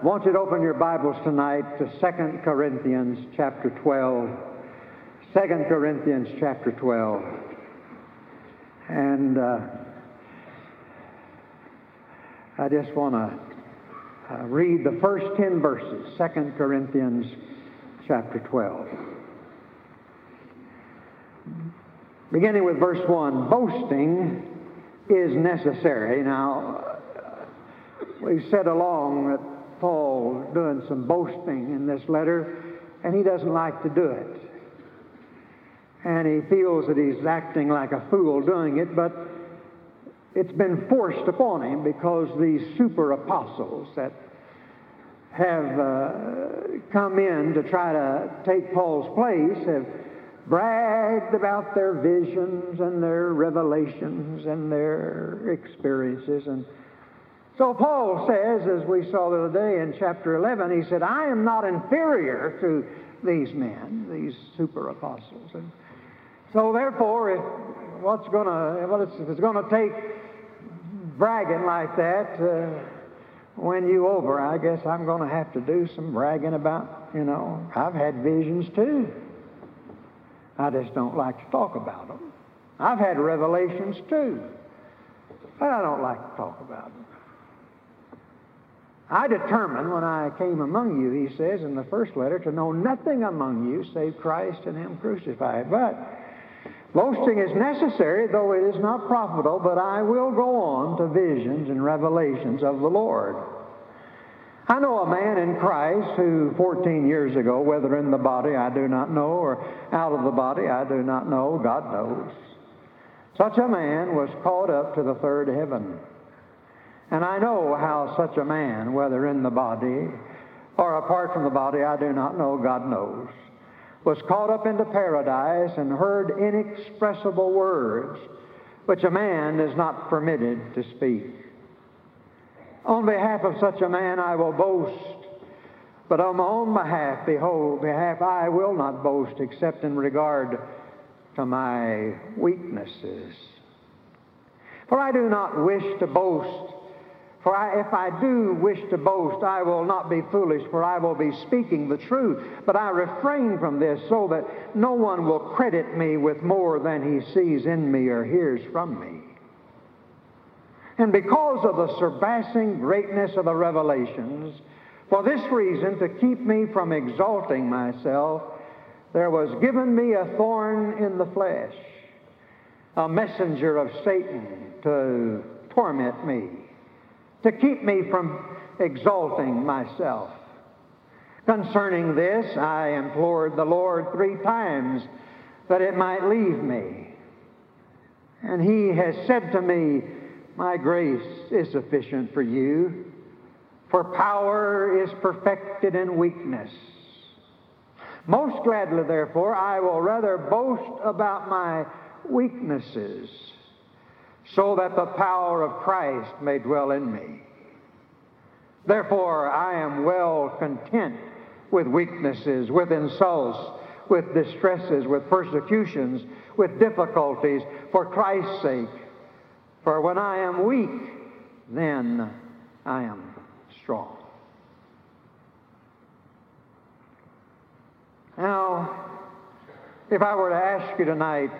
Want you to open your Bibles tonight to 2 Corinthians chapter 12. 2 Corinthians chapter 12. And uh, I just want to uh, read the first 10 verses, 2 Corinthians chapter 12. Beginning with verse 1 Boasting is necessary. Now, we've said along that Paul doing some boasting in this letter, and he doesn't like to do it. And he feels that he's acting like a fool doing it, but it's been forced upon him because these super apostles that have uh, come in to try to take Paul's place have bragged about their visions and their revelations and their experiences and so Paul says, as we saw the other day in chapter 11, he said, I am not inferior to these men, these super apostles. And so therefore, if what's going to, it's, if it's going to take bragging like that, uh, when you over, I guess I'm going to have to do some bragging about, you know, I've had visions too. I just don't like to talk about them. I've had revelations too, but I don't like to talk about them. I determined when I came among you, he says in the first letter, to know nothing among you save Christ and Him crucified. But boasting is necessary, though it is not profitable, but I will go on to visions and revelations of the Lord. I know a man in Christ who 14 years ago, whether in the body I do not know or out of the body I do not know, God knows. Such a man was caught up to the third heaven. And I know how such a man, whether in the body or apart from the body, I do not know, God knows, was caught up into paradise and heard inexpressible words which a man is not permitted to speak. On behalf of such a man I will boast, but on my own behalf, behold, behalf I will not boast except in regard to my weaknesses. For I do not wish to boast for I, if I do wish to boast, I will not be foolish, for I will be speaking the truth. But I refrain from this so that no one will credit me with more than he sees in me or hears from me. And because of the surpassing greatness of the revelations, for this reason, to keep me from exalting myself, there was given me a thorn in the flesh, a messenger of Satan to torment me to keep me from exalting myself. Concerning this, I implored the Lord three times that it might leave me. And he has said to me, My grace is sufficient for you, for power is perfected in weakness. Most gladly, therefore, I will rather boast about my weaknesses so that the power of Christ may dwell in me. Therefore, I am well content with weaknesses, with insults, with distresses, with persecutions, with difficulties, for Christ's sake. For when I am weak, then I am strong. Now, if I were to ask you tonight,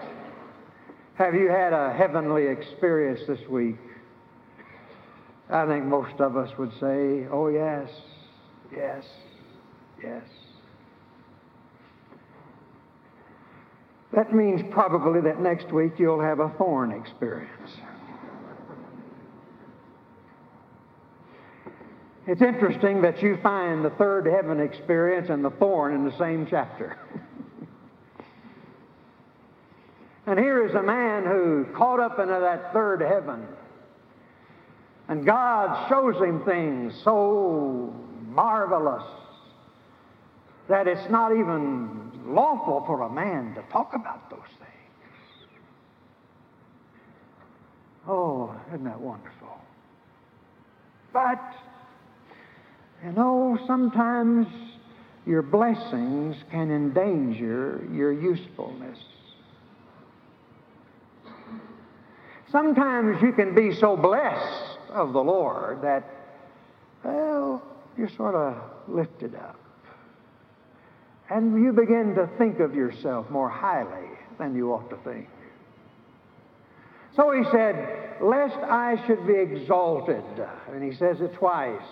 have you had a heavenly experience this week? I think most of us would say, oh, yes, yes, yes. That means probably that next week you'll have a thorn experience. It's interesting that you find the third heaven experience and the thorn in the same chapter. And here is a man who caught up into that third heaven. And God shows him things so marvelous that it's not even lawful for a man to talk about those things. Oh, isn't that wonderful? But, you know, sometimes your blessings can endanger your usefulness. Sometimes you can be so blessed of the Lord that, well, you're sort of lifted up. And you begin to think of yourself more highly than you ought to think. So he said, Lest I should be exalted. And he says it twice.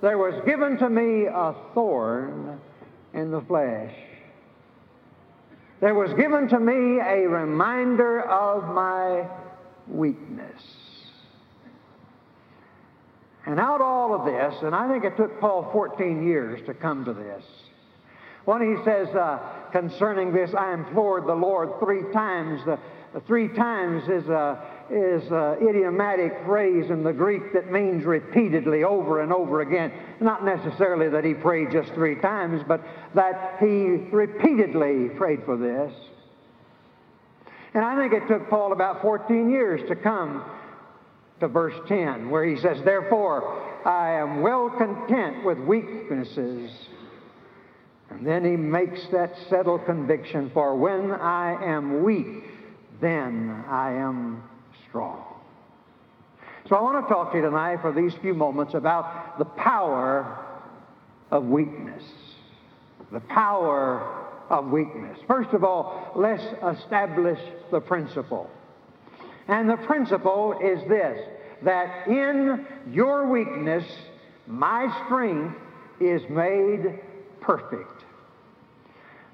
There was given to me a thorn in the flesh. There was given to me a reminder of my weakness. And out all of this, and I think it took Paul 14 years to come to this. When he says uh, concerning this, I implored the Lord three times. The, the three times is a, is an idiomatic phrase in the Greek that means repeatedly over and over again. Not necessarily that he prayed just three times, but that he repeatedly prayed for this. And I think it took Paul about 14 years to come to verse 10, where he says, Therefore, I am well content with weaknesses. And then he makes that settled conviction, for when I am weak, then I am strong. So I want to talk to you tonight for these few moments about the power of weakness. The power of weakness. First of all, let's establish the principle. And the principle is this that in your weakness, my strength is made perfect.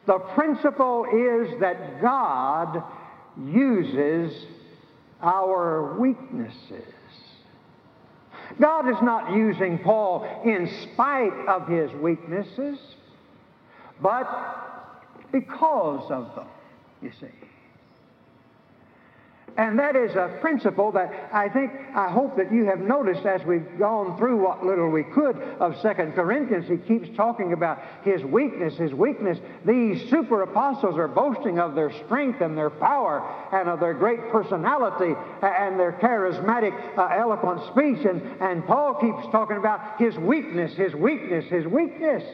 The principle is that God uses our weaknesses. God is not using Paul in spite of his weaknesses, but because of them, you see. And that is a principle that I think, I hope that you have noticed as we've gone through what little we could of Second Corinthians. He keeps talking about his weakness, his weakness. These super apostles are boasting of their strength and their power and of their great personality and their charismatic, uh, eloquent speech. And, and Paul keeps talking about his weakness, his weakness, his weakness.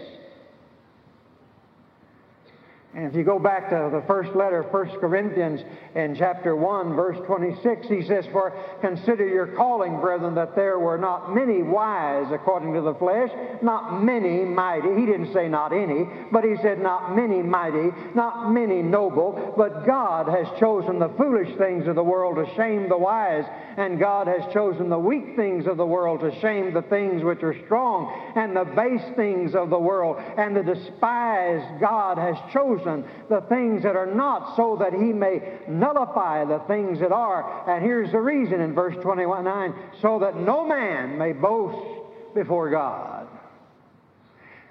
And if you go back to the first letter, 1 Corinthians, in chapter 1, verse 26, he says, For consider your calling, brethren, that there were not many wise according to the flesh, not many mighty. He didn't say not any, but he said not many mighty, not many noble, but God has chosen the foolish things of the world to shame the wise, and God has chosen the weak things of the world to shame the things which are strong, and the base things of the world, and the despised God has chosen chosen the things that are not so that he may nullify the things that are. And here's the reason in verse 21 9 so that no man may boast before God.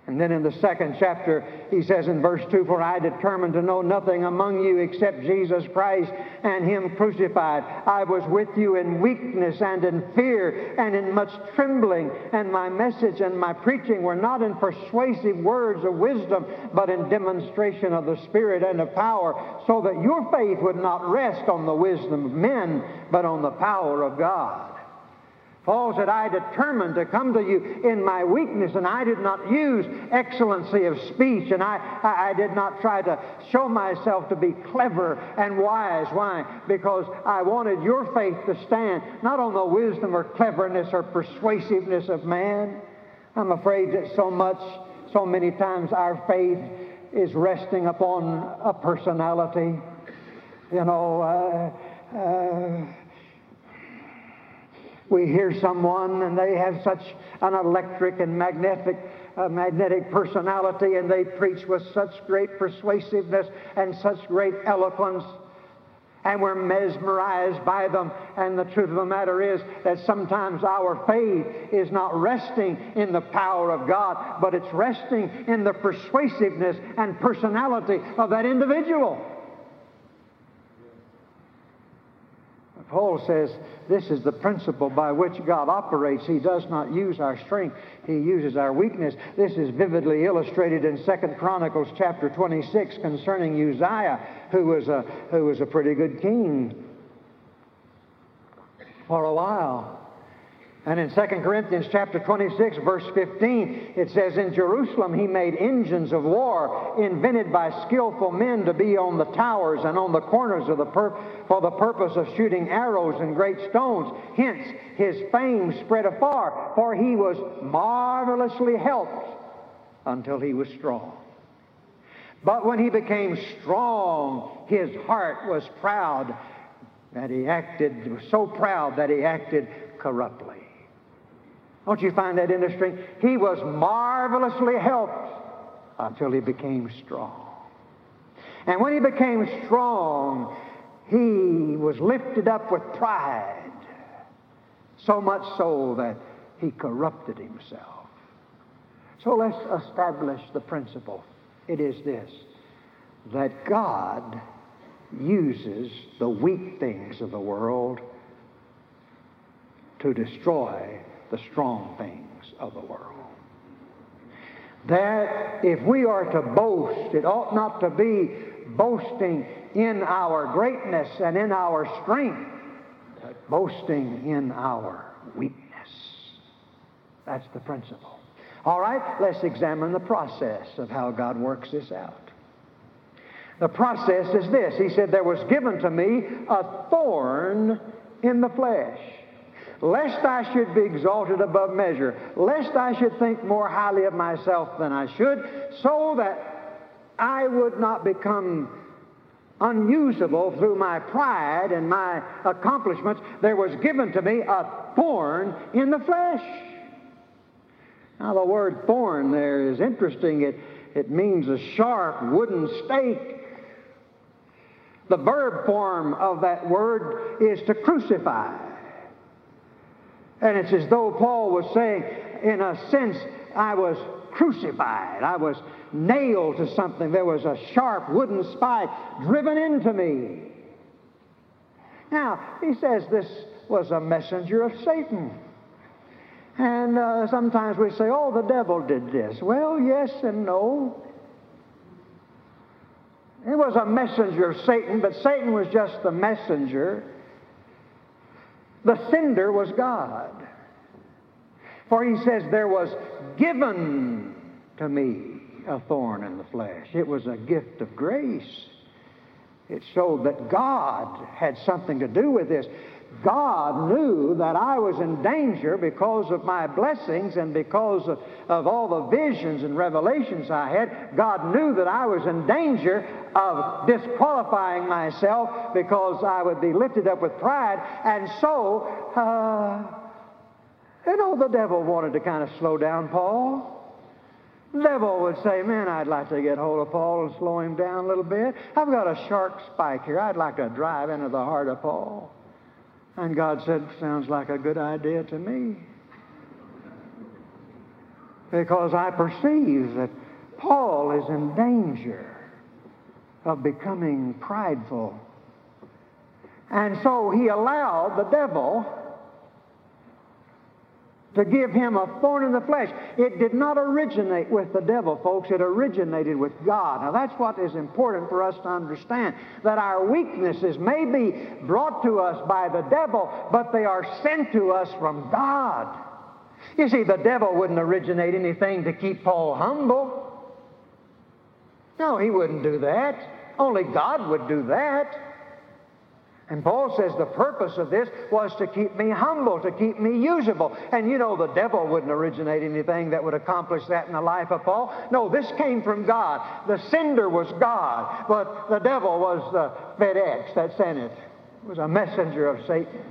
And then in the second chapter, he says in verse 2 For I determined to know nothing among you except Jesus Christ and Him crucified. I was with you in weakness and in fear and in much trembling. And my message and my preaching were not in persuasive words of wisdom, but in demonstration of the Spirit and of power, so that your faith would not rest on the wisdom of men, but on the power of God. Paul said, I determined to come to you in my weakness, and I did not use excellency of speech, and I, I, I, did not try to show myself to be clever and wise. Why? Because I wanted your faith to stand not on the wisdom or cleverness or persuasiveness of man. I'm afraid that so much, so many times, our faith is resting upon a personality. You know, uh, uh, we hear someone and they have such an electric and magnetic, uh, magnetic personality and they preach with such great persuasiveness and such great eloquence and we're mesmerized by them. And the truth of the matter is that sometimes our faith is not resting in the power of God, but it's resting in the persuasiveness and personality of that individual. Paul says this is the principle by which God operates. He does not use our strength, He uses our weakness. This is vividly illustrated in 2 Chronicles chapter 26 concerning Uzziah, who was a, who was a pretty good king for a while. And in 2 Corinthians chapter 26, verse 15, it says, In Jerusalem he made engines of war invented by skillful men to be on the towers and on the corners of the per- for the purpose of shooting arrows and great stones. Hence, his fame spread afar, for he was marvelously helped until he was strong. But when he became strong, his heart was proud that he acted, was so proud that he acted corruptly. Don't you find that interesting? He was marvelously helped until he became strong. And when he became strong, he was lifted up with pride, so much so that he corrupted himself. So let's establish the principle. It is this that God uses the weak things of the world to destroy the strong things of the world. That if we are to boast, it ought not to be boasting in our greatness and in our strength, but boasting in our weakness. That's the principle. All right, let's examine the process of how God works this out. The process is this He said, There was given to me a thorn in the flesh lest I should be exalted above measure, lest I should think more highly of myself than I should, so that I would not become unusable through my pride and my accomplishments. There was given to me a thorn in the flesh. Now, the word thorn there is interesting. It, it means a sharp wooden stake. The verb form of that word is to crucify. And it's as though Paul was saying, in a sense, I was crucified. I was nailed to something. There was a sharp wooden spike driven into me. Now, he says this was a messenger of Satan. And uh, sometimes we say, oh, the devil did this. Well, yes and no. It was a messenger of Satan, but Satan was just the messenger. The sender was God. For he says, There was given to me a thorn in the flesh. It was a gift of grace. It showed that God had something to do with this. God knew that I was in danger because of my blessings and because of, of, all the visions and revelations I had. God knew that I was in danger of disqualifying myself because I would be lifted up with pride. And so, uh, you know, the devil wanted to kind of slow down Paul. The devil would say, Man, I'd like to get hold of Paul and slow him down a little bit. I've got a sharp spike here. I'd like to drive into the heart of Paul. And God said, Sounds like a good idea to me. Because I perceive that Paul is in danger of becoming prideful. And so he allowed the devil to give him a thorn in the flesh. It did not originate with the devil, folks. It originated with God. Now, that's what is important for us to understand that our weaknesses may be brought to us by the devil, but they are sent to us from God. You see, the devil wouldn't originate anything to keep Paul humble. No, he wouldn't do that. Only God would do that. And Paul says the purpose of this was to keep me humble, to keep me usable. And you know, the devil wouldn't originate anything that would accomplish that in the life of Paul. No, this came from God. The sender was God, but the devil was the FedEx that sent it. It was a messenger of Satan.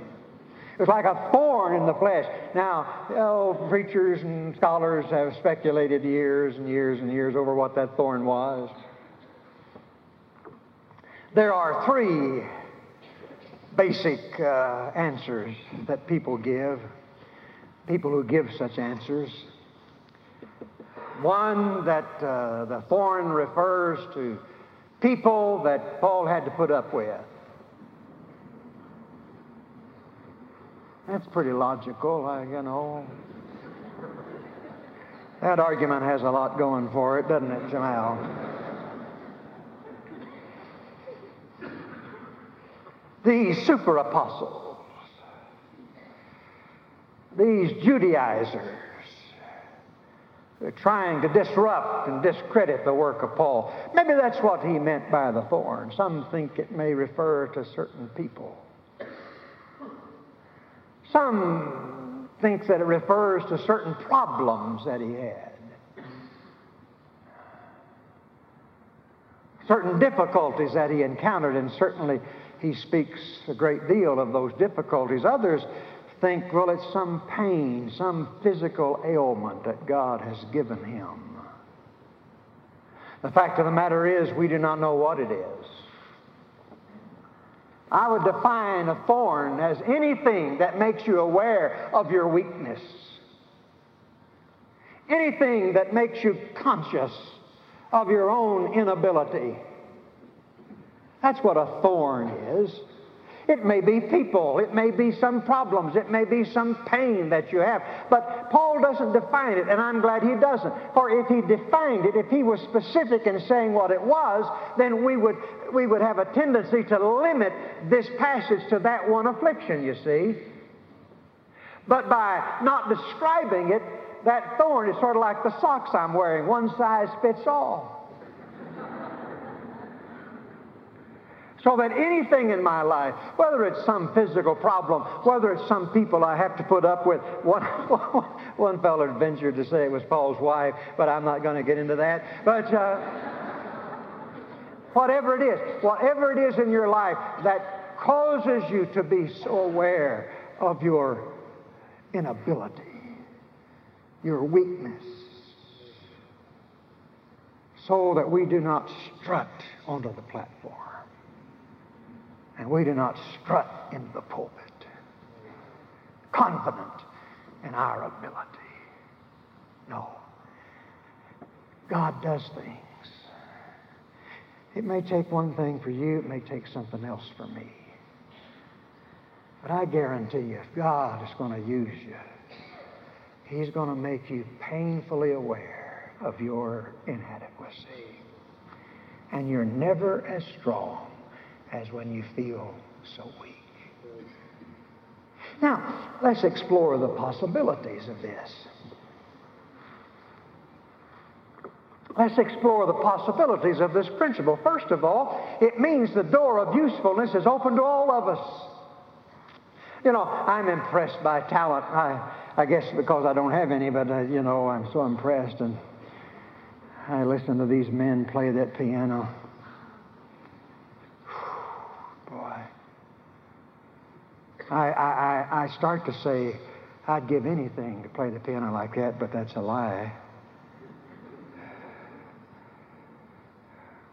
It was like a thorn in the flesh. Now, oh, preachers and scholars have speculated years and years and years over what that thorn was. There are three basic uh, answers that people give, people who give such answers. One, that uh, the thorn refers to people that Paul had to put up with. That's pretty logical, uh, you know. That argument has a lot going for it, doesn't it, Jamal? The super apostles. these Judaizers they're trying to disrupt and discredit the work of Paul. Maybe that's what he meant by the thorn. Some think it may refer to certain people. Some think that it refers to certain problems that he had. Certain difficulties that he encountered, and certainly he speaks a great deal of those difficulties. Others think, well, it's some pain, some physical ailment that God has given him. The fact of the matter is, we do not know what it is. I would define a thorn as anything that makes you aware of your weakness. Anything that makes you conscious of your own inability. That's what a thorn is. It may be people. It may be some problems. It may be some pain that you have. But Paul doesn't define it, and I'm glad he doesn't. For if he defined it, if he was specific in saying what it was, then we would, we would have a tendency to limit this passage to that one affliction, you see. But by not describing it, that thorn is sort of like the socks I'm wearing. One size fits all. So that anything in my life, whether it's some physical problem, whether it's some people I have to put up with, one, one fellow ventured to say it was Paul's wife, but I'm not going to get into that. But uh, whatever it is, whatever it is in your life that causes you to be so aware of your inability, your weakness, so that we do not strut onto the platform. And we do not strut into the pulpit confident in our ability. No. God does things. It may take one thing for you, it may take something else for me. But I guarantee you, if God is going to use you, He's going to make you painfully aware of your inadequacy. And you're never as strong as when you feel so weak. Now, let's explore the possibilities of this. Let's explore the possibilities of this principle. First of all, it means the door of usefulness is open to all of us. You know, I'm impressed by talent. I, I guess because I don't have any, but, uh, you know, I'm so impressed. And I listen to these men play that piano. I, I, I start to say, I'd give anything to play the piano like that, but that's a lie.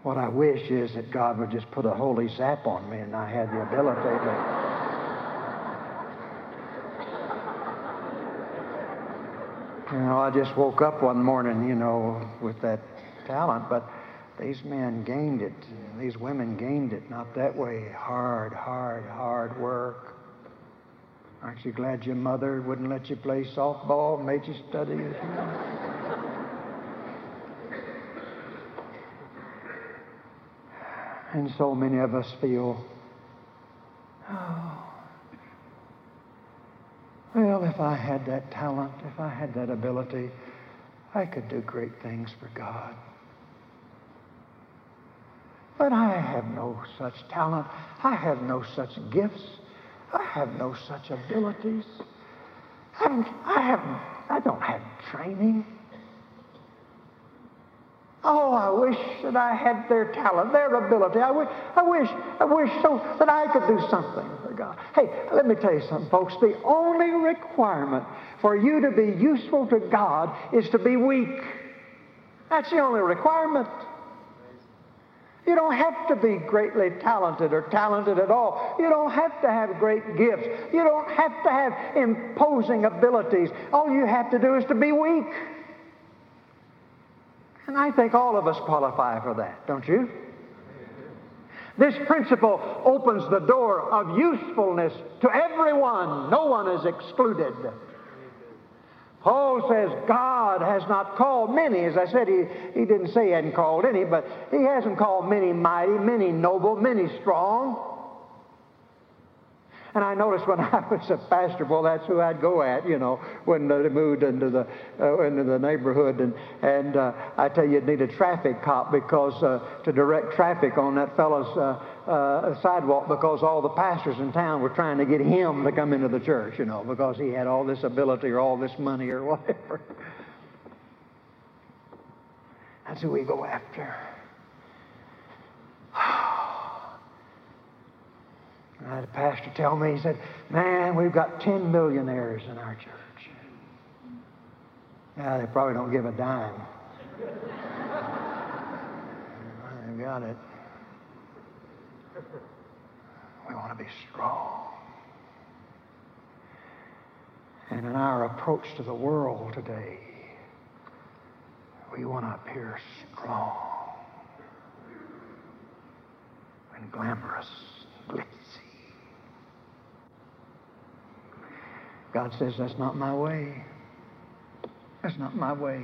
What I wish is that God would just put a holy zap on me and I had the ability to. You know, I just woke up one morning, you know, with that talent, but these men gained it. These women gained it. Not that way. Hard, hard, hard work. Aren't you glad your mother wouldn't let you play softball, made you study? and so many of us feel, oh, well, if I had that talent, if I had that ability, I could do great things for God. But I have no such talent. I have no such gifts. I have no such abilities. I, I, haven't, I don't have training. Oh, I wish that I had their talent, their ability. I wish, I wish, I wish so that I could do something for God. Hey, let me tell you something, folks. The only requirement for you to be useful to God is to be weak. That's the only requirement. You don't have to be greatly talented or talented at all. You don't have to have great gifts. You don't have to have imposing abilities. All you have to do is to be weak. And I think all of us qualify for that, don't you? This principle opens the door of usefulness to everyone. No one is excluded. Paul says God has not called many. As I said, he, he didn't say he hadn't called any, but he hasn't called many mighty, many noble, many strong. And I noticed when I was a pastor, well, that's who I'd go at, you know, when they moved into the uh, into the neighborhood. And and uh, I tell you, you'd need a traffic cop because uh, to direct traffic on that fellow's uh, uh, sidewalk because all the pastors in town were trying to get him to come into the church, you know, because he had all this ability or all this money or whatever. That's who we go after. I had a pastor tell me, he said, Man, we've got 10 millionaires in our church. Yeah, they probably don't give a dime. I got it. We want to be strong. And in our approach to the world today, we want to appear strong and glamorous, and glitzy. God says, that's not my way. That's not my way.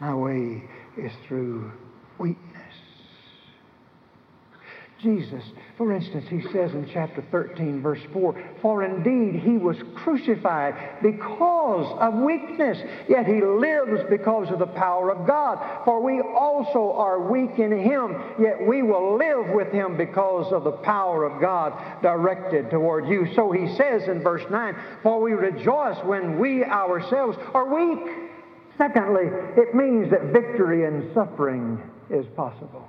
My way is through weakness. Jesus, for instance, he says in chapter 13, verse 4, For indeed he was crucified because of weakness, yet he lives because of the power of God. For we also are weak in him, yet we will live with him because of the power of God directed toward you. So he says in verse 9, For we rejoice when we ourselves are weak. Secondly, it means that victory in suffering is possible.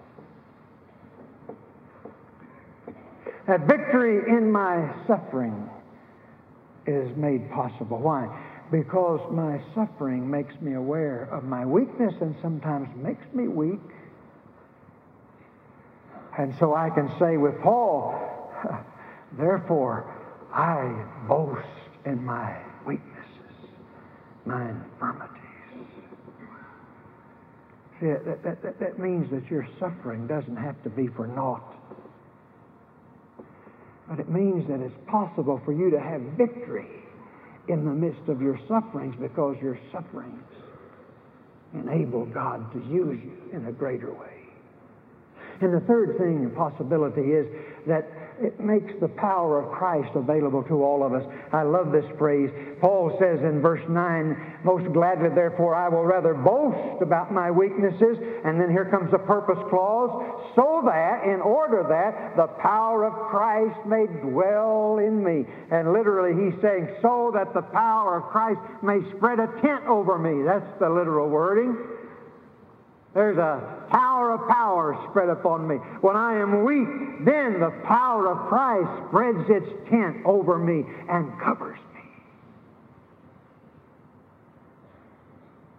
That victory in my suffering is made possible. Why? Because my suffering makes me aware of my weakness and sometimes makes me weak. And so I can say with Paul, therefore I boast in my weaknesses, my infirmities. See, that, that, that, that means that your suffering doesn't have to be for naught. But it means that it's possible for you to have victory in the midst of your sufferings because your sufferings enable God to use you in a greater way. And the third thing and possibility is that it makes the power of Christ available to all of us. I love this phrase. Paul says in verse 9, Most gladly, therefore, I will rather boast about my weaknesses. And then here comes the purpose clause, so that, in order that, the power of Christ may dwell in me. And literally, he's saying, so that the power of Christ may spread a tent over me. That's the literal wording. There's a tower of power spread upon me. When I am weak, then the power of Christ spreads its tent over me and covers me.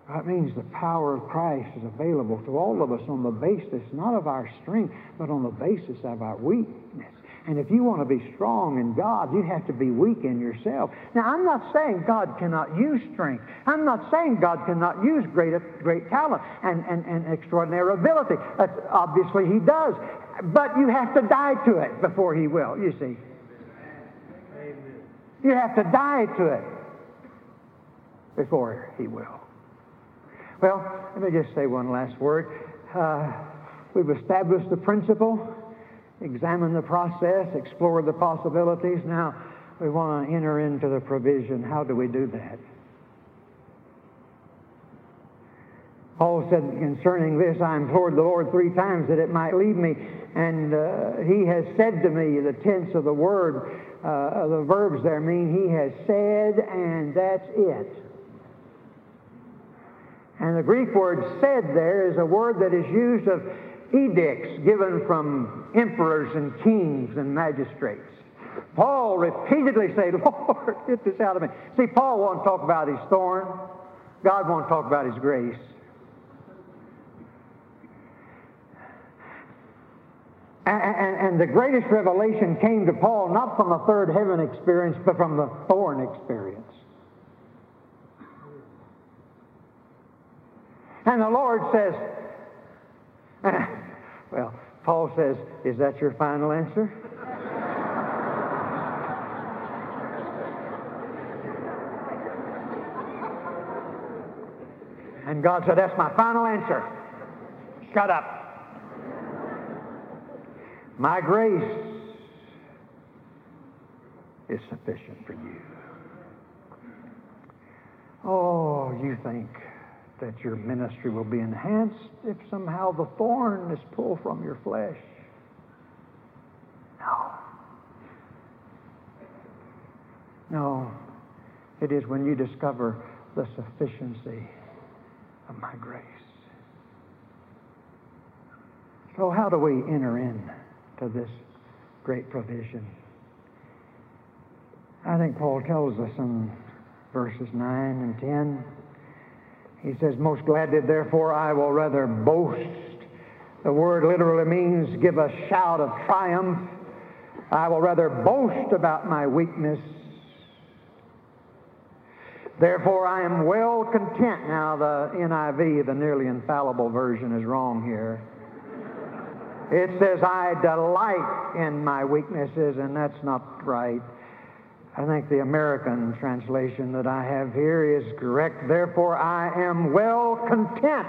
That means the power of Christ is available to all of us on the basis not of our strength, but on the basis of our weakness. And if you want to be strong in God, you have to be weak in yourself. Now, I'm not saying God cannot use strength. I'm not saying God cannot use great, great talent and, and, and extraordinary ability. That's, obviously, He does. But you have to die to it before He will, you see. You have to die to it before He will. Well, let me just say one last word. Uh, we've established the principle examined the process, explored the possibilities. Now, we want to enter into the provision. How do we do that? Paul said concerning this, I implored the Lord three times that it might leave me. And uh, he has said to me, the tense of the word, uh, the verbs there mean he has said, and that's it. And the Greek word said there is a word that is used of edicts given from emperors and kings and magistrates. Paul repeatedly said, Lord, get this out of me. See, Paul won't talk about his thorn. God won't talk about his grace. And, and, and, the greatest revelation came to Paul not from a third heaven experience, but from the thorn experience. And the Lord says, ah, well, Paul says, Is that your final answer? and God said, That's my final answer. Shut up. My grace is sufficient for you. Oh, you think that your ministry will be enhanced if somehow the thorn is pulled from your flesh. No. No. It is when you discover the sufficiency of my grace. So, how do we enter in to this great provision? I think Paul tells us in verses 9 and 10. He says, Most gladly, therefore, I will rather boast. The word literally means give a shout of triumph. I will rather boast about my weakness. Therefore, I am well content. Now, the NIV, the nearly infallible version, is wrong here. It says, I delight in my weaknesses, and that's not right. I think the American translation that I have here is correct. Therefore, I am well content.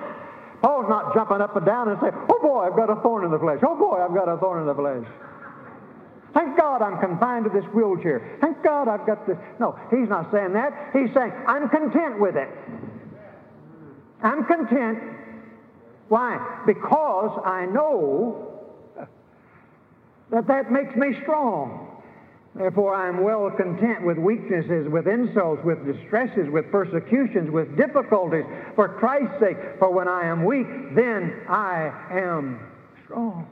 Paul's not jumping up and down and saying, Oh boy, I've got a thorn in the flesh. Oh boy, I've got a thorn in the flesh. Thank God I'm confined to this wheelchair. Thank God I've got this. No, he's not saying that. He's saying, I'm content with it. I'm content. Why? Because I know that that makes me strong. Therefore, I am well content with weaknesses, with insults, with distresses, with persecutions, with difficulties, for Christ's sake. For when I am weak, then I am strong.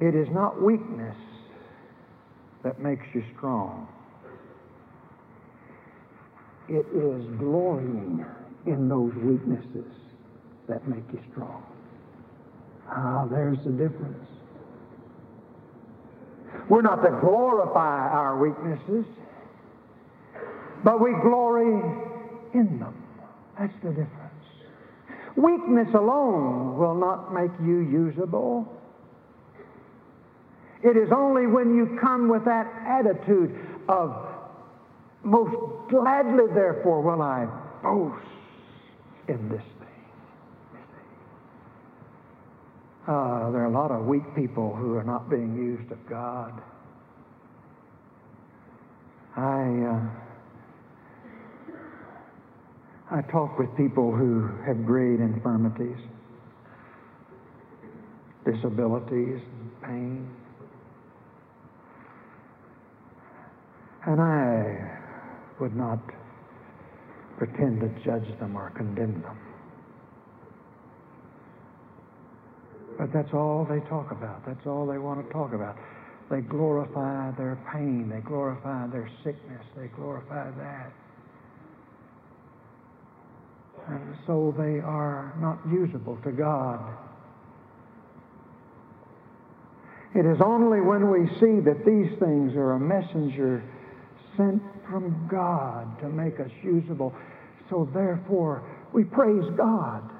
It is not weakness that makes you strong. It is glorying in those weaknesses that make you strong. Ah, there's the difference. We're not to glorify our weaknesses, but we glory in them. That's the difference. Weakness alone will not make you usable. It is only when you come with that attitude of, most gladly, therefore, will I boast in this Uh, there are a lot of weak people who are not being used of God. I uh, I talk with people who have great infirmities, disabilities, and pain, and I would not pretend to judge them or condemn them. But that's all they talk about. That's all they want to talk about. They glorify their pain. They glorify their sickness. They glorify that. And so they are not usable to God. It is only when we see that these things are a messenger sent from God to make us usable. So therefore, we praise God.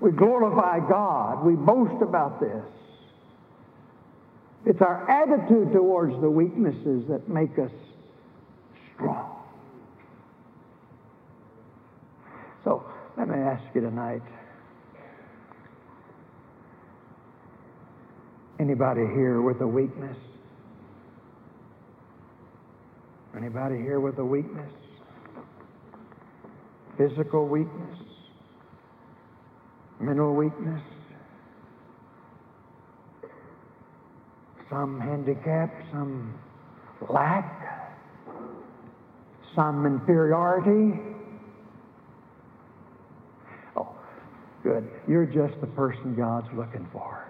We glorify God. We boast about this. It's our attitude towards the weaknesses that make us strong. So let me ask you tonight. Anybody here with a weakness? Anybody here with a weakness? Physical weakness? Mental weakness, some handicap, some lack, some inferiority. Oh, good. You're just the person God's looking for.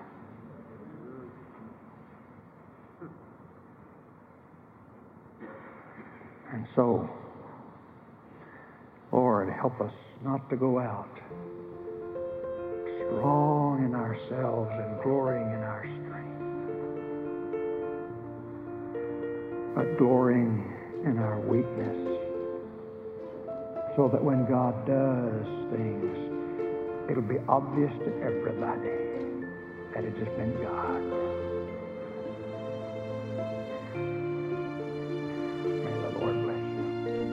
And so, Lord, help us not to go out strong in ourselves and glorying in our strength, but glorying in our weakness, so that when God does things, it'll be obvious to everybody that it has been God.